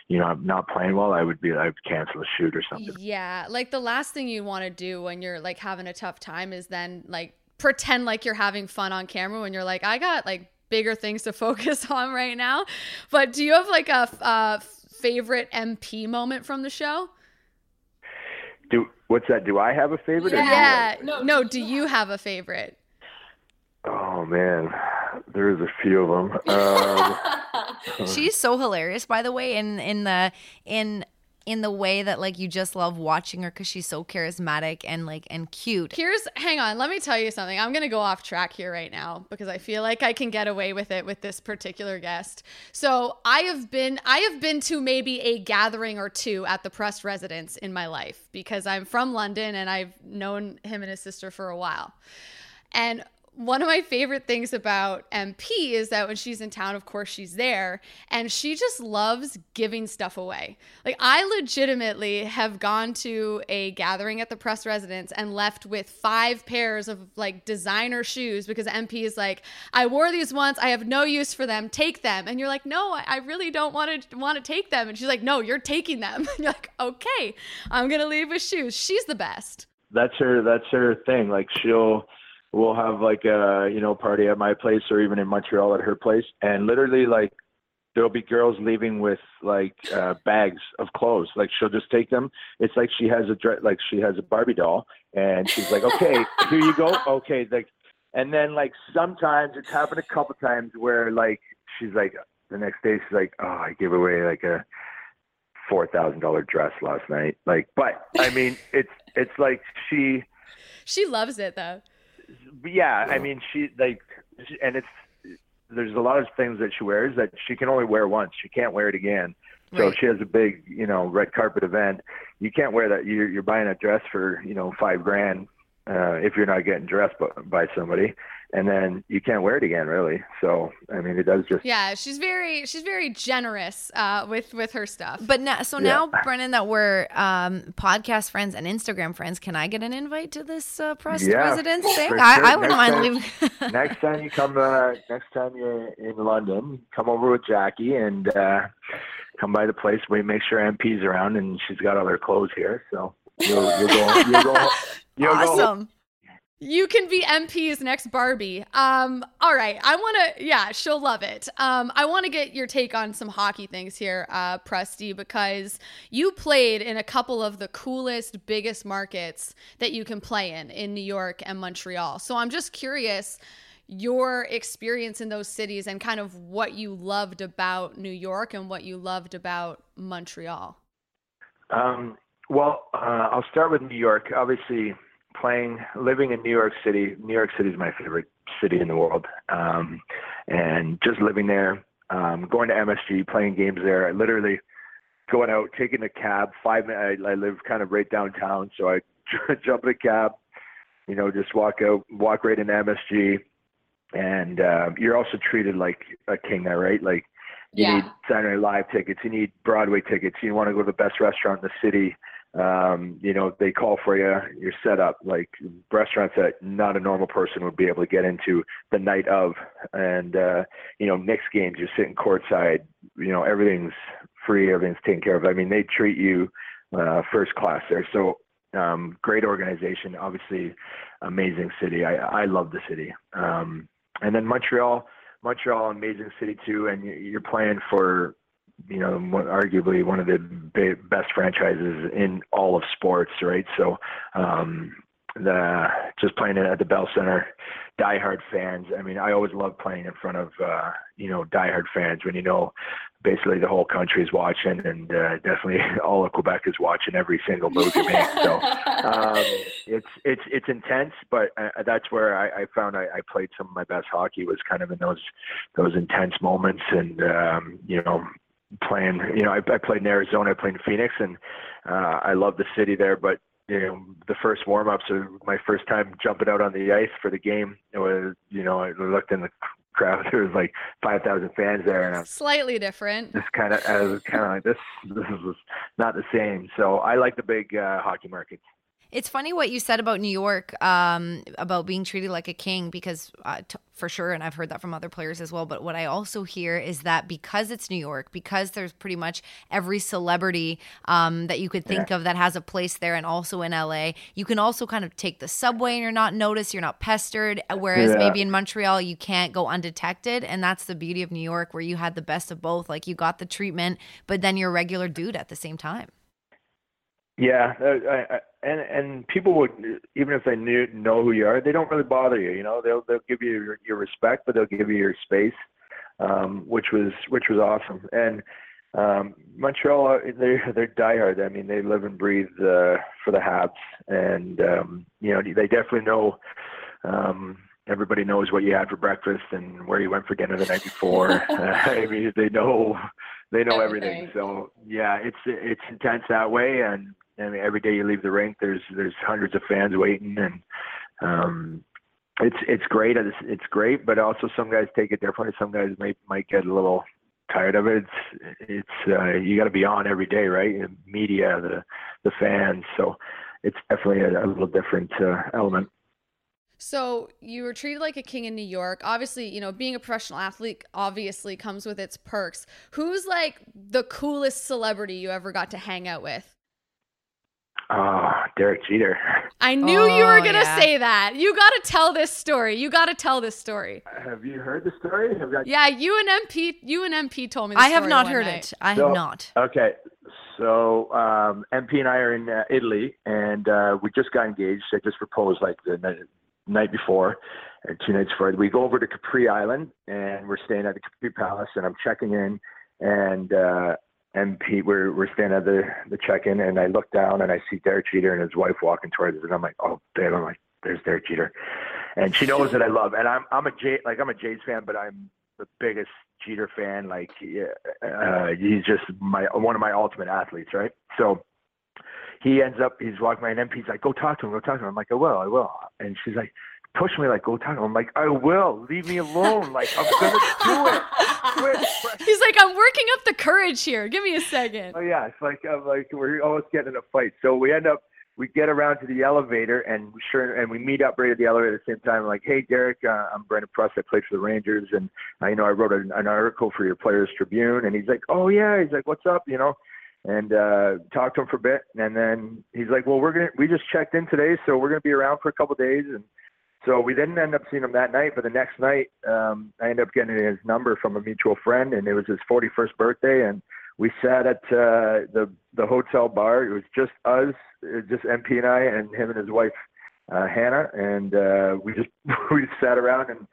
you know, I'm not playing well, I would be I would cancel a shoot or something. Yeah, like the last thing you want to do when you're like having a tough time is then like pretend like you're having fun on camera when you're like I got like bigger things to focus on right now. But do you have like a uh, favorite MP moment from the show? Do what's that? Do I have a favorite? Yeah. yeah. No, no. Do you have a favorite? Oh man, there's a few of them. Um, She's so hilarious, by the way, in in the in in the way that like you just love watching her because she's so charismatic and like and cute. Here's hang on, let me tell you something. I'm gonna go off track here right now because I feel like I can get away with it with this particular guest. So I have been I have been to maybe a gathering or two at the Prust residence in my life because I'm from London and I've known him and his sister for a while. And one of my favorite things about MP is that when she's in town, of course, she's there and she just loves giving stuff away. Like, I legitimately have gone to a gathering at the Prust residence and left with five pairs of like designer shoes because MP is like, I wore these once, I have no use for them, take them. And you're like, no, I really don't want to want to take them. And she's like, no, you're taking them. And you're like, okay, I'm going to leave with shoes. She's the best. That's her, that's her thing. Like, she'll, we'll have like a you know party at my place or even in Montreal at her place, and literally like there'll be girls leaving with like uh, bags of clothes. Like she'll just take them. It's like she has a dress, like she has a Barbie doll, and she's like, okay, here you go. Okay, like, and then like sometimes it's happened a couple times where like she's like the next day she's like, oh, I gave away like a four thousand dollar dress last night. Like, but I mean, it's it's like she. She loves it though yeah, I mean, she like, and it's there's a lot of things that she wears that she can only wear once. She can't wear it again. So right. she has a big, you know, red carpet event. You can't wear that. You're, you're buying a dress for, you know, five grand uh, if you're not getting dressed by, by somebody and then you can't wear it again really so i mean it does just yeah she's very she's very generous uh, with with her stuff but now so now yeah. Brandon that we're um, podcast friends and instagram friends can i get an invite to this uh, Prust yeah, residence thing sure. I, I, wouldn't next mind leaving next time you come uh, next time you're in london come over with jackie and uh, come by the place we make sure mp's around and she's got all her clothes here so you'll, you'll go you'll go you'll awesome. Go, you can be MP's next Barbie. Um, all right. I want to, yeah, she'll love it. Um, I want to get your take on some hockey things here, uh, Presty, because you played in a couple of the coolest, biggest markets that you can play in, in New York and Montreal. So I'm just curious your experience in those cities and kind of what you loved about New York and what you loved about Montreal. Um, well, uh, I'll start with New York. Obviously, playing, living in New York City. New York City is my favorite city in the world, um, and just living there, um, going to MSG, playing games there. I literally going out, taking a cab. Five minutes. I, I live kind of right downtown, so I jump in a cab. You know, just walk out, walk right into MSG, and uh, you're also treated like a king there, right? Like you yeah. need Saturday Live tickets, you need Broadway tickets, you want to go to the best restaurant in the city um, you know, they call for you, you're set up like restaurants that not a normal person would be able to get into the night of. And, uh, you know, Knicks games, you're sitting courtside, you know, everything's free, everything's taken care of. I mean, they treat you uh, first class there. So, um, great organization, obviously amazing city. I, I love the city. Um, and then Montreal, Montreal, amazing city too. And you're playing for you know, arguably one of the best franchises in all of sports, right? So, um, the just playing it at the Bell Center, diehard fans. I mean, I always love playing in front of uh, you know diehard fans when you know basically the whole country is watching, and uh, definitely all of Quebec is watching every single move you make. So um, it's it's it's intense, but uh, that's where I, I found I, I played some of my best hockey was kind of in those those intense moments, and um, you know playing. You know, I, I played in Arizona, I played in Phoenix, and uh, I love the city there. But you know, the first warm ups my first time jumping out on the ice for the game. It was, you know, I looked in the crowd. There was like five thousand fans there, and I'm slightly different. Just kind of, I was kind of like this. This is not the same. So I like the big uh, hockey markets. It's funny what you said about New York, um, about being treated like a king, because uh, t- for sure, and I've heard that from other players as well. But what I also hear is that because it's New York, because there's pretty much every celebrity um, that you could think yeah. of that has a place there, and also in LA, you can also kind of take the subway and you're not noticed, you're not pestered. Whereas yeah. maybe in Montreal, you can't go undetected, and that's the beauty of New York, where you had the best of both. Like you got the treatment, but then you're a regular dude at the same time. Yeah, uh, I, I, and and people would even if they knew know who you are, they don't really bother you. You know, they'll they'll give you your, your respect, but they'll give you your space, um, which was which was awesome. And um, Montreal, they're they're diehard. I mean, they live and breathe uh, for the Habs, and um, you know they definitely know. Um, everybody knows what you had for breakfast and where you went for dinner the night before. I mean, they know they know everything. everything. So yeah, it's it's intense that way, and I mean, every day you leave the rink, there's there's hundreds of fans waiting, and um, it's it's great. It's, it's great, but also some guys take it differently. Some guys might might get a little tired of it. It's it's uh, you got to be on every day, right? The media, the the fans. So it's definitely a, a little different uh, element. So you were treated like a king in New York. Obviously, you know, being a professional athlete obviously comes with its perks. Who's like the coolest celebrity you ever got to hang out with? Oh, Derek Jeter. I knew oh, you were oh, gonna yeah. say that. You got to tell this story. You got to tell this story. Have you heard the story? Got- yeah, you and MP, you and MP told me. I have not heard night. it. I so, have not. Okay, so um, MP and I are in uh, Italy, and uh, we just got engaged. I just proposed like the night, night before, or two nights before. We go over to Capri Island, and we're staying at the Capri Palace, and I'm checking in, and uh, Pete, we're we're standing at the the check-in, and I look down and I see Derek Jeter and his wife walking towards us, and I'm like, oh, damn! I'm like, there's Derek Jeter, and she knows that I love, and I'm I'm a J like I'm a Jays fan, but I'm the biggest Jeter fan. Like, uh, he's just my one of my ultimate athletes, right? So he ends up he's walking by, and MP's like, go talk to him, go talk to him. I'm like, I will, I will, and she's like, push me like go talk him. I'm like, I will. Leave me alone. Like I'm gonna do it. He's like, I'm working up the courage here. Give me a second. Oh yeah, it's like I'm like we're almost getting in a fight. So we end up we get around to the elevator and we sure and we meet up right at the elevator at the same time. like, hey Derek, uh, I'm Brandon Prust. I played for the Rangers, and I you know I wrote an, an article for your Players Tribune. And he's like, oh yeah. He's like, what's up? You know and uh talked to him for a bit and then he's like well we're gonna we just checked in today so we're gonna be around for a couple of days and so we didn't end up seeing him that night, but the next night, um, I ended up getting his number from a mutual friend, and it was his 41st birthday, and we sat at uh, the the hotel bar. It was just us, just MP and I, and him and his wife uh, Hannah, and uh, we just we sat around and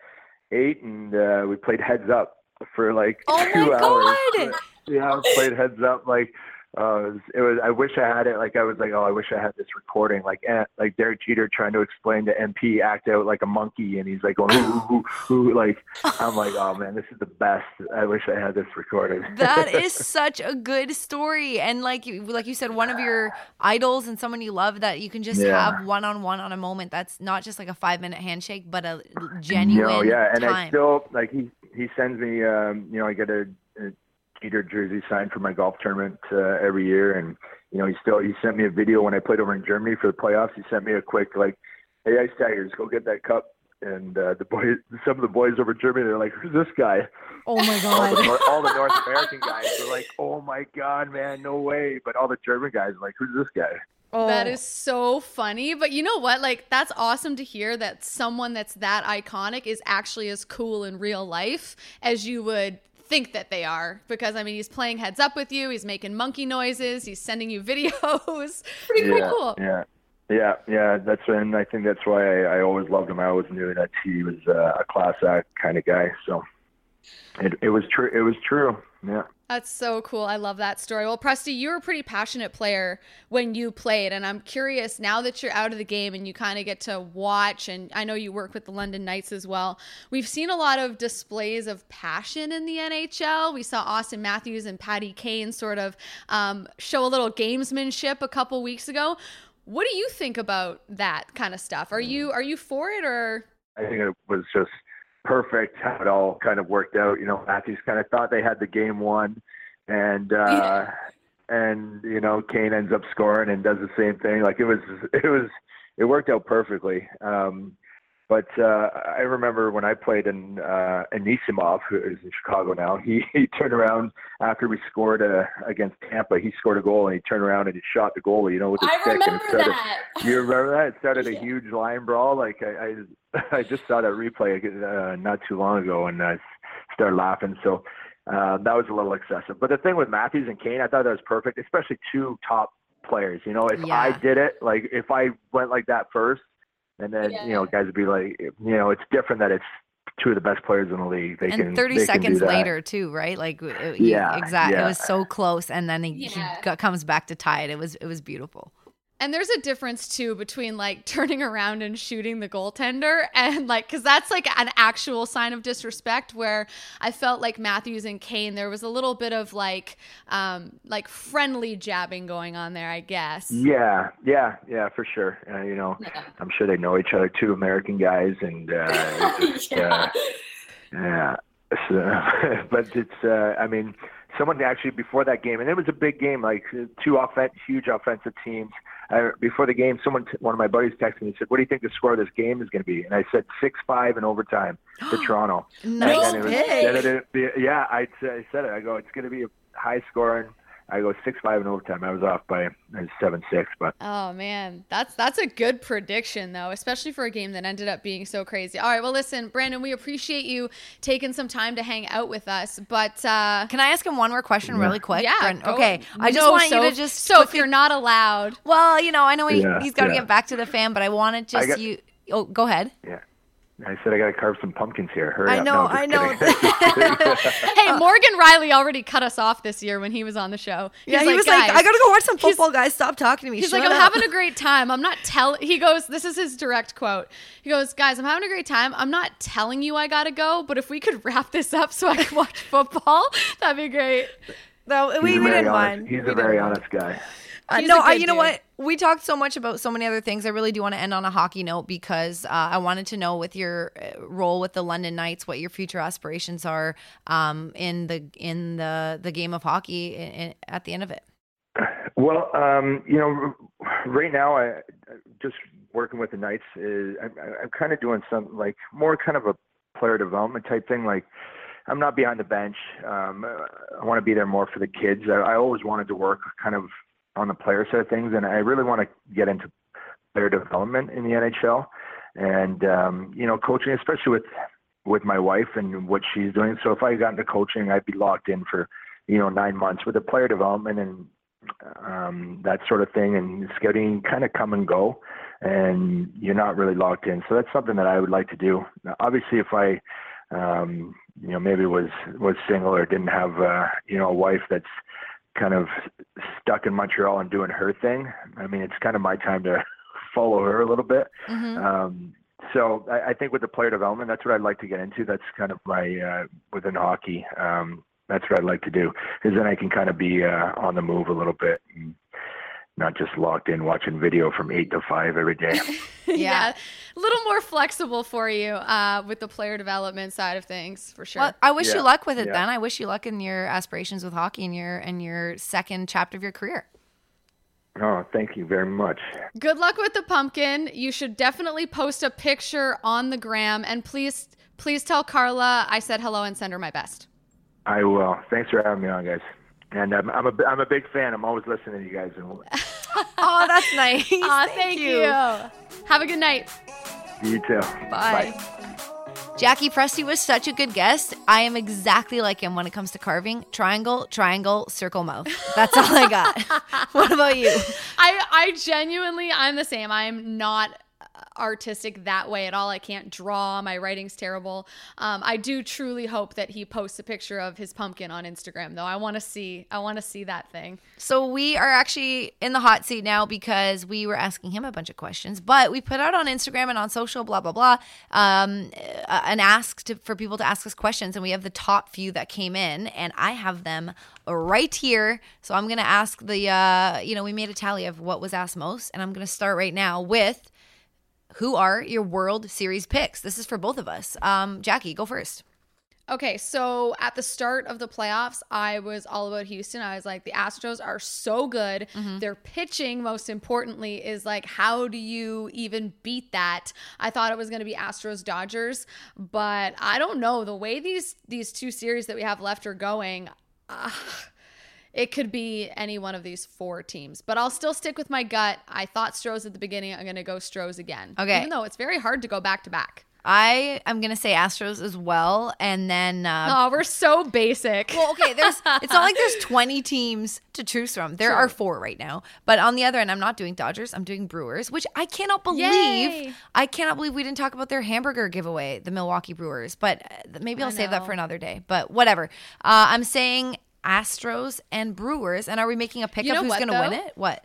ate, and uh, we played heads up for like oh two hours. God. Yeah, played heads up like uh, it was, it was. I wish I had it. Like I was like, oh, I wish I had this recording. Like, eh, like Derek Jeter trying to explain to MP act out like a monkey, and he's like going, ooh, ooh, ooh, like I'm like, oh man, this is the best. I wish I had this recorded. that is such a good story, and like, like you said, one of your idols and someone you love that you can just yeah. have one on one on a moment. That's not just like a five minute handshake, but a genuine. You know, yeah, and time. I still like he he sends me. Um, you know, I get a, a Jeter jersey signed for my golf tournament uh, every year, and you know he still he sent me a video when I played over in Germany for the playoffs. He sent me a quick like, "Hey, Ice Tigers, go get that cup." And uh, the boys, some of the boys over in Germany, they're like, "Who's this guy?" Oh my god! all, the, all the North American guys were like, "Oh my god, man, no way!" But all the German guys are like, "Who's this guy?" Oh. That is so funny. But you know what? Like, that's awesome to hear that someone that's that iconic is actually as cool in real life as you would think that they are because I mean he's playing heads up with you, he's making monkey noises, he's sending you videos. pretty, yeah, cool. Yeah. Yeah, yeah, that's and I think that's why I, I always loved him. I always knew that he was uh, a class act kind of guy. So it it was true. It was true. Yeah. That's so cool. I love that story. Well, Presty, you were a pretty passionate player when you played, and I'm curious now that you're out of the game and you kind of get to watch. And I know you work with the London Knights as well. We've seen a lot of displays of passion in the NHL. We saw Auston Matthews and Patty Kane sort of um, show a little gamesmanship a couple weeks ago. What do you think about that kind of stuff? Are you are you for it or? I think it was just perfect how it all kind of worked out. You know, Matthews kind of thought they had the game won, and uh, and you know Kane ends up scoring and does the same thing. Like it was it was it worked out perfectly. Um, but uh, I remember when I played in uh, Anisimov, who is in Chicago now. He he turned around after we scored uh, against Tampa. He scored a goal and he turned around and he shot the goalie. You know, with the I stick. Remember and it started, that. You remember that? It started a huge line brawl. Like I I, I just saw that replay uh, not too long ago and I started laughing. So uh, that was a little excessive. But the thing with Matthews and Kane, I thought that was perfect, especially two top players. You know, if Yeah. I did it, like if I went like that first, and then you know, guys would be like, you know, it's different that it's two of the best players in the league. They can and 30 they can do seconds that. later too right like it, he- Yeah, exactly it was so close and then he, he got, comes back to tie it it was it was beautiful And there's a difference too between like turning around and shooting the goaltender and like because that's like an actual sign of disrespect. Where I felt like Matthews and Kane, there was a little bit of like um like friendly jabbing going on there, I guess. Yeah, yeah, yeah, for sure. Uh, you know, I'm sure they know each other, two American guys, and uh, it's just, uh, yeah. So, but it's, uh, I mean, someone actually before that game, and it was a big game, like two offen- huge offensive teams. Uh, before the game, someone, t- one of my buddies texted me and said, "What do you think the score of this game is going to be?" And I said six five in overtime for Toronto. nice was- pick. then it didn't yeah, I, I said it. I go, it's going to be a high scoring. I go six five in overtime. I was off by seven six, but Oh man, that's that's a good prediction though, especially for a game that ended up being so crazy. All right, well listen, Brandon, we appreciate you taking some time to hang out with us, but uh can i ask him one more question really quick yeah, Brent? go- okay i just No, want you to just so if you're not allowed, well you know i know he, Yeah, he's got to yeah. get back to the fan but i wanted to just got- you oh go ahead yeah. I said I got to carve some pumpkins here. Hurry I up. know, No, I know. hey, Morgan Rielly already cut us off this year when he was on the show. yeah He's he was like i gotta go watch some football guys stop talking to me He's Shut like, I'm up." having a great time. I'm not telling. He goes, this is his direct quote. He goes, guys, I'm having a great time. I'm not telling you I gotta go, but if we could wrap this up so I can watch football, that'd be great. no, we, we didn't honest, mind He's We a very honest guy. Uh, no, a I, good you know what? We talked so much about so many other things. I really do want to end on a hockey note because uh, I wanted to know with your uh, role with the London Knights, what your future aspirations are um, in the in the the game of hockey i i at the end of it. Well, um, you know, right now I just working with the Knights is I'm, I'm kind of doing some like more kind of a player development type thing. Like I'm not behind the bench. Um, I want to be there more for the kids. I, I always wanted to work kind of on the player side of things, and I really want to get into player development in the NHL. And um, you know, coaching, especially with with my wife and what she's doing. So if I got into coaching, I'd be locked in for you know nine months with the player development and um, that sort of thing. And scouting kind of come and go, and you're not really locked in. So that's something that I would like to do. Now, obviously, if I um, you know maybe was was single or didn't have uh, you know a wife that's kind of stuck in Montreal and doing her thing. I mean, it's kind of my time to follow her a little bit. Mhm. Um, so I, I think with the player development, that's what I'd like to get into. That's kind of my uh, within hockey. Um, that's what I'd like to do, because then I can kind of be uh, on the move a little bit, and not just locked in watching video from eight to five every day. yeah. a little more flexible for you uh, with the player development side of things for sure. Well, I wish you luck with it. yeah. Then I wish you luck in your aspirations with hockey and your and your second chapter of your career. oh, thank you very much. Good luck with the pumpkin. You should definitely post a picture on the gram and please please tell Carla I said hello and send her my best. I will. Thanks for having me on, guys. And I'm, I'm a I'm a big fan. I'm always listening to you guys. And Oh, that's nice. Aw, thank, you. Have a good night. You too. Bye. Jackie Presti was such a good guest. I am exactly like him when it comes to carving. Triangle, triangle, circle mouth. That's all I got. what about you? I I genuinely I'm the same. I'm not artistic that way at all. I can't draw. My writing's terrible. Um, I do truly hope that he posts a picture of his pumpkin on Instagram though. I want to see I want to see that thing. So we are actually in the hot seat now because we were asking him a bunch of questions, but we put out on Instagram and on social, blah blah blah, um, an ask to, for people to ask us questions, and we have the top few that came in, and I have them right here. So I'm gonna ask the, uh, you know, we made a tally of what was asked most, and I'm gonna start right now with who are your World Series picks. This is for both of us. Um, Jackie, go first. Okay, so at the start of the playoffs, I was all about Houston. I was like, the Astros are so good. Their pitching, most importantly, is like, how do you even beat that? I thought it was going to be Astros Dodgers, but I don't know the way these these two series that we have left are going. Uh, it could be any one of these four teams, but I'll still stick with my gut. I thought Stros at the beginning. I'm going to go Stros again. Okay. even though it's very hard to go back to back. I am gonna say Astros as well, and then. Uh, Oh, we're so basic. well, okay. There's. It's not like there's 20 teams to choose from. There are four right now. But on the other end, I'm not doing Dodgers. I'm doing Brewers, which I cannot believe. Yay. I cannot believe we didn't talk about their hamburger giveaway, the Milwaukee Brewers. But uh, maybe I'll save that for another day. But whatever. Uh, I'm saying Astros and Brewers. And are we making a pick You of know who's going to win it? What?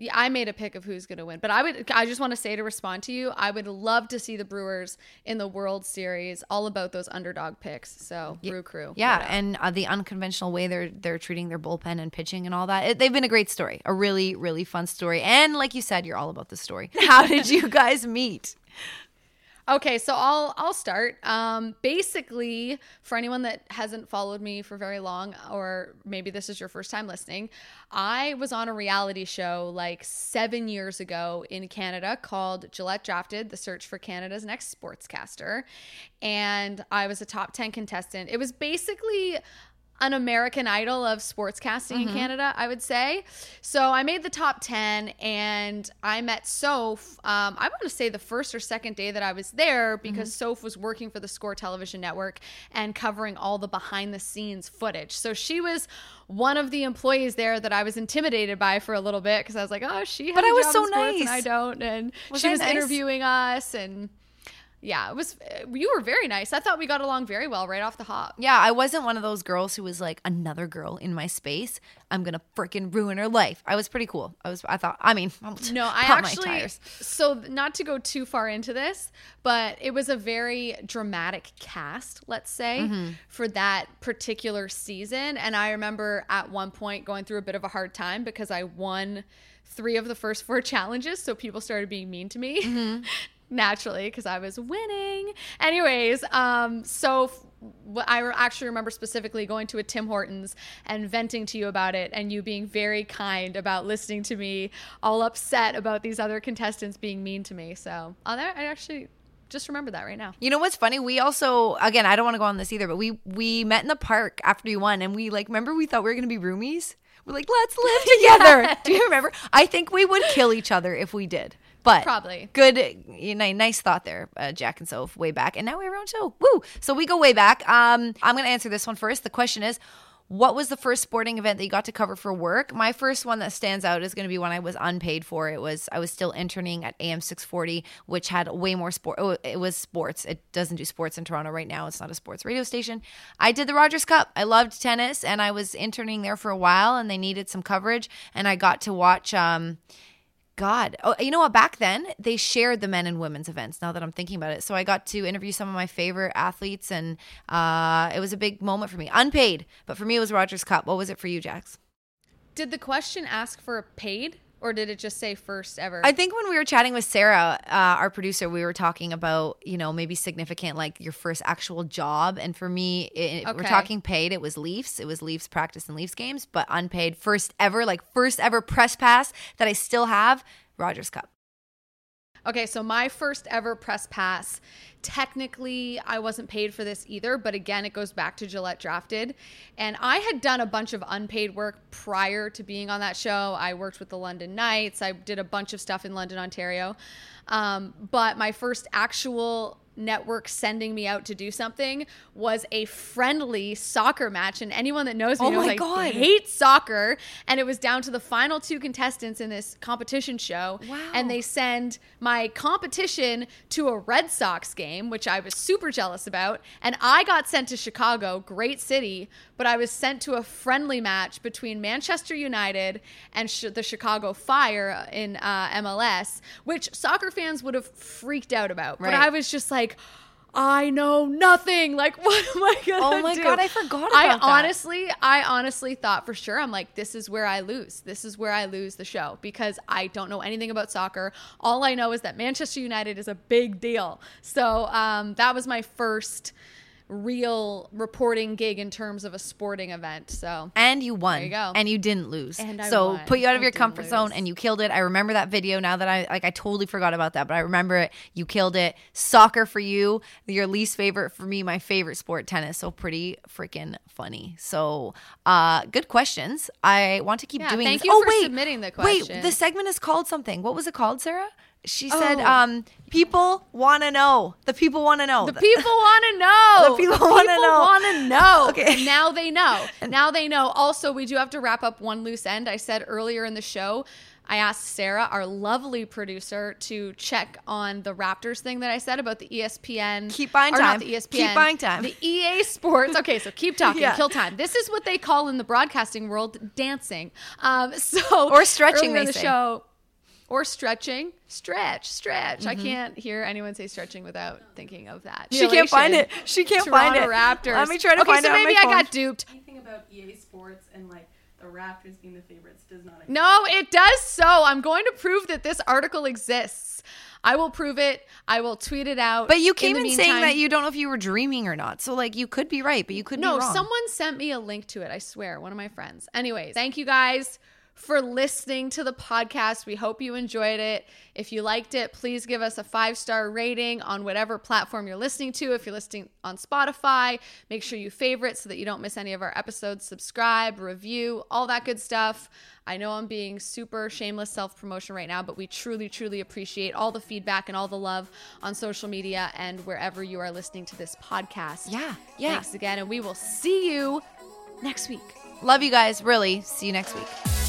Yeah, I made a pick of who's going to win, but I would. I just want to say to respond to you, I would love to see the Brewers in the World Series. All about those underdog picks. So Brew Crew. Yeah, and uh, the unconventional way they're they're treating their bullpen and pitching and all that. It, they've been a great story, a really really fun story. And like you said, you're all about the story. How did you guys meet? Okay, so I'll I'll start. Um, basically, for anyone that hasn't followed me for very long, or maybe this is your first time listening, I was on a reality show like seven years ago in Canada called Gillette Drafted: The Search for Canada's Next Sportscaster, and I was a top ten contestant. It was basically an American Idol of sportscasting in Canada, I would say. So I made the top 10 and I met Soph. Um, I want to say the first or second day that I was there because Soph was working for the Score Television Network and covering all the behind the scenes footage. So she was one of the employees there that I was intimidated by for a little bit because I was like, oh, she has But a I was so sports and. I don't. And Was she was nice? interviewing us and yeah, it was, you were very nice. I thought we got along very well right off the hop. Yeah, I wasn't one of those girls who was like another girl in my space. I'm gonna freaking ruin her life. I was pretty cool. I was. I thought. I mean, No, I actually. So, not to go too far into this, but it was a very dramatic cast, let's say, Mm-hmm. for that particular season. And I remember at one point going through a bit of a hard time because I won three of the first four challenges. So, people started being mean to me. Mm-hmm. Naturally, because I was winning. Anyways, um, so f- I actually remember specifically going to a Tim Hortons and venting to you about it, and you being very kind about listening to me, all upset about these other contestants being mean to me. So that- I actually just remember that right now. You know what's funny? We also, again, I don't want to go on this either, but we we met in the park after you won, and we like remember we thought we were gonna be roomies. We're like, let's live together. Do you remember? I think we would kill each other if we did. But Probably. good, you know, nice thought there, uh, Jack and Soph, way back, and now we're on show. Woo! So we go way back. Um, I'm gonna answer this one first. The question is. What was the first sporting event that you got to cover for work? My first one that stands out is going to be when I was unpaid for. It was I was still interning at AM 640, which had way more sport. Oh, it was sports. It doesn't do sports in Toronto right now. It's not a sports radio station. I did the Rogers Cup. I loved tennis, and I was interning there for a while, and they needed some coverage, and I got to watch. Um, God. Oh, you know what? Back then, they shared the men and women's events. Now that I'm thinking about it, so I got to interview some of my favorite athletes, and uh, it was a big moment for me. Unpaid, but for me, it was Rogers Cup. What was it for you, Jax? Did the question ask for a paid, or did it just say first ever? I think when we were chatting with Sarah, uh, our producer, we were talking about you know maybe significant like your first actual job, and for me, it, we're talking paid. It was Leafs. It was Leafs practice and Leafs games, but unpaid. First ever, like first ever press pass that I still have. Rogers Cup. Okay, so my first ever press pass. Technically, I wasn't paid for this either, but again, it goes back to Gillette Drafted. And I had done a bunch of unpaid work prior to being on that show. I worked with the London Knights, I did a bunch of stuff in London, Ontario. Um, but my first actual network sending me out to do something was a friendly soccer match and anyone that knows me Oh knows my I God. hate soccer and it was down to the final two contestants in this competition show Wow. and they send my competition to a Red Sox game, which I was super jealous about. And I got sent to Chicago, great city, but I was sent to a friendly match between Manchester United and sh- the Chicago Fire in uh, MLS, which soccer fans would have freaked out about. But I was just like, I know nothing. Like, what am I gonna Oh my do? God, I forgot I that. honestly, I honestly thought for sure. I'm like, this is where I lose. This is where I lose the show because I don't know anything about soccer. All I know is that Manchester United is a big deal. So um, that was my first real reporting gig in terms of a sporting event. So And you won. There you go. And you didn't lose. And I so won. put you out of I your comfort zone and you killed it. I remember that video now that I like I totally forgot about that, but I remember it. You killed it. Soccer for you, your least favorite for me, my favorite sport, tennis. So pretty freaking funny. So uh good questions. I want to keep Yeah, doing thank this. you oh for wait. submitting the question. Wait, the segment is called something. What was it called, Sarah? She said, Oh. um, people want to know. The people want to know. The people want to know. The people wanna know. want to know. Okay. And now they know. Now they know. Also, we do have to wrap up one loose end. I said earlier in the show, I asked Sarah, our lovely producer, to check on the Raptors thing that I said about the ESPN. Keep buying or time. Not the ESPN. Keep buying time. The EA Sports. Okay, so keep talking. Yeah. Kill time. This is what they call in the broadcasting world dancing. Um, so Or stretching, earlier in the say. show or stretching. Stretch, stretch. Mm-hmm. I can't hear anyone say stretching without thinking of that. She can't find it. She can't find Toronto it. Raptors. Let me try to okay, find so it on maybe my I phone. got duped. Anything about EA Sports and like the Raptors being the favorites does not. Exist. No, it does so. I'm going to prove that this article exists. I will prove it. I will tweet it out. But you In came the in saying that you don't know if you were dreaming or not. So like you could be right, but you could No, be wrong. someone sent me a link to it. I swear, one of my friends. Anyways, thank you guys for listening to the podcast. We hope you enjoyed it. If you liked it, please give us a five star rating on whatever platform you're listening to. If you're listening on Spotify, make sure you favorite so that you don't miss any of our episodes. Subscribe, review, all that good stuff. I know I'm being super shameless self promotion right now, but we truly, truly appreciate all the feedback and all the love on social media and wherever you are listening to this podcast. Yeah, yeah. Thanks again, and we will see you next week. Love you guys. Really. See you next week.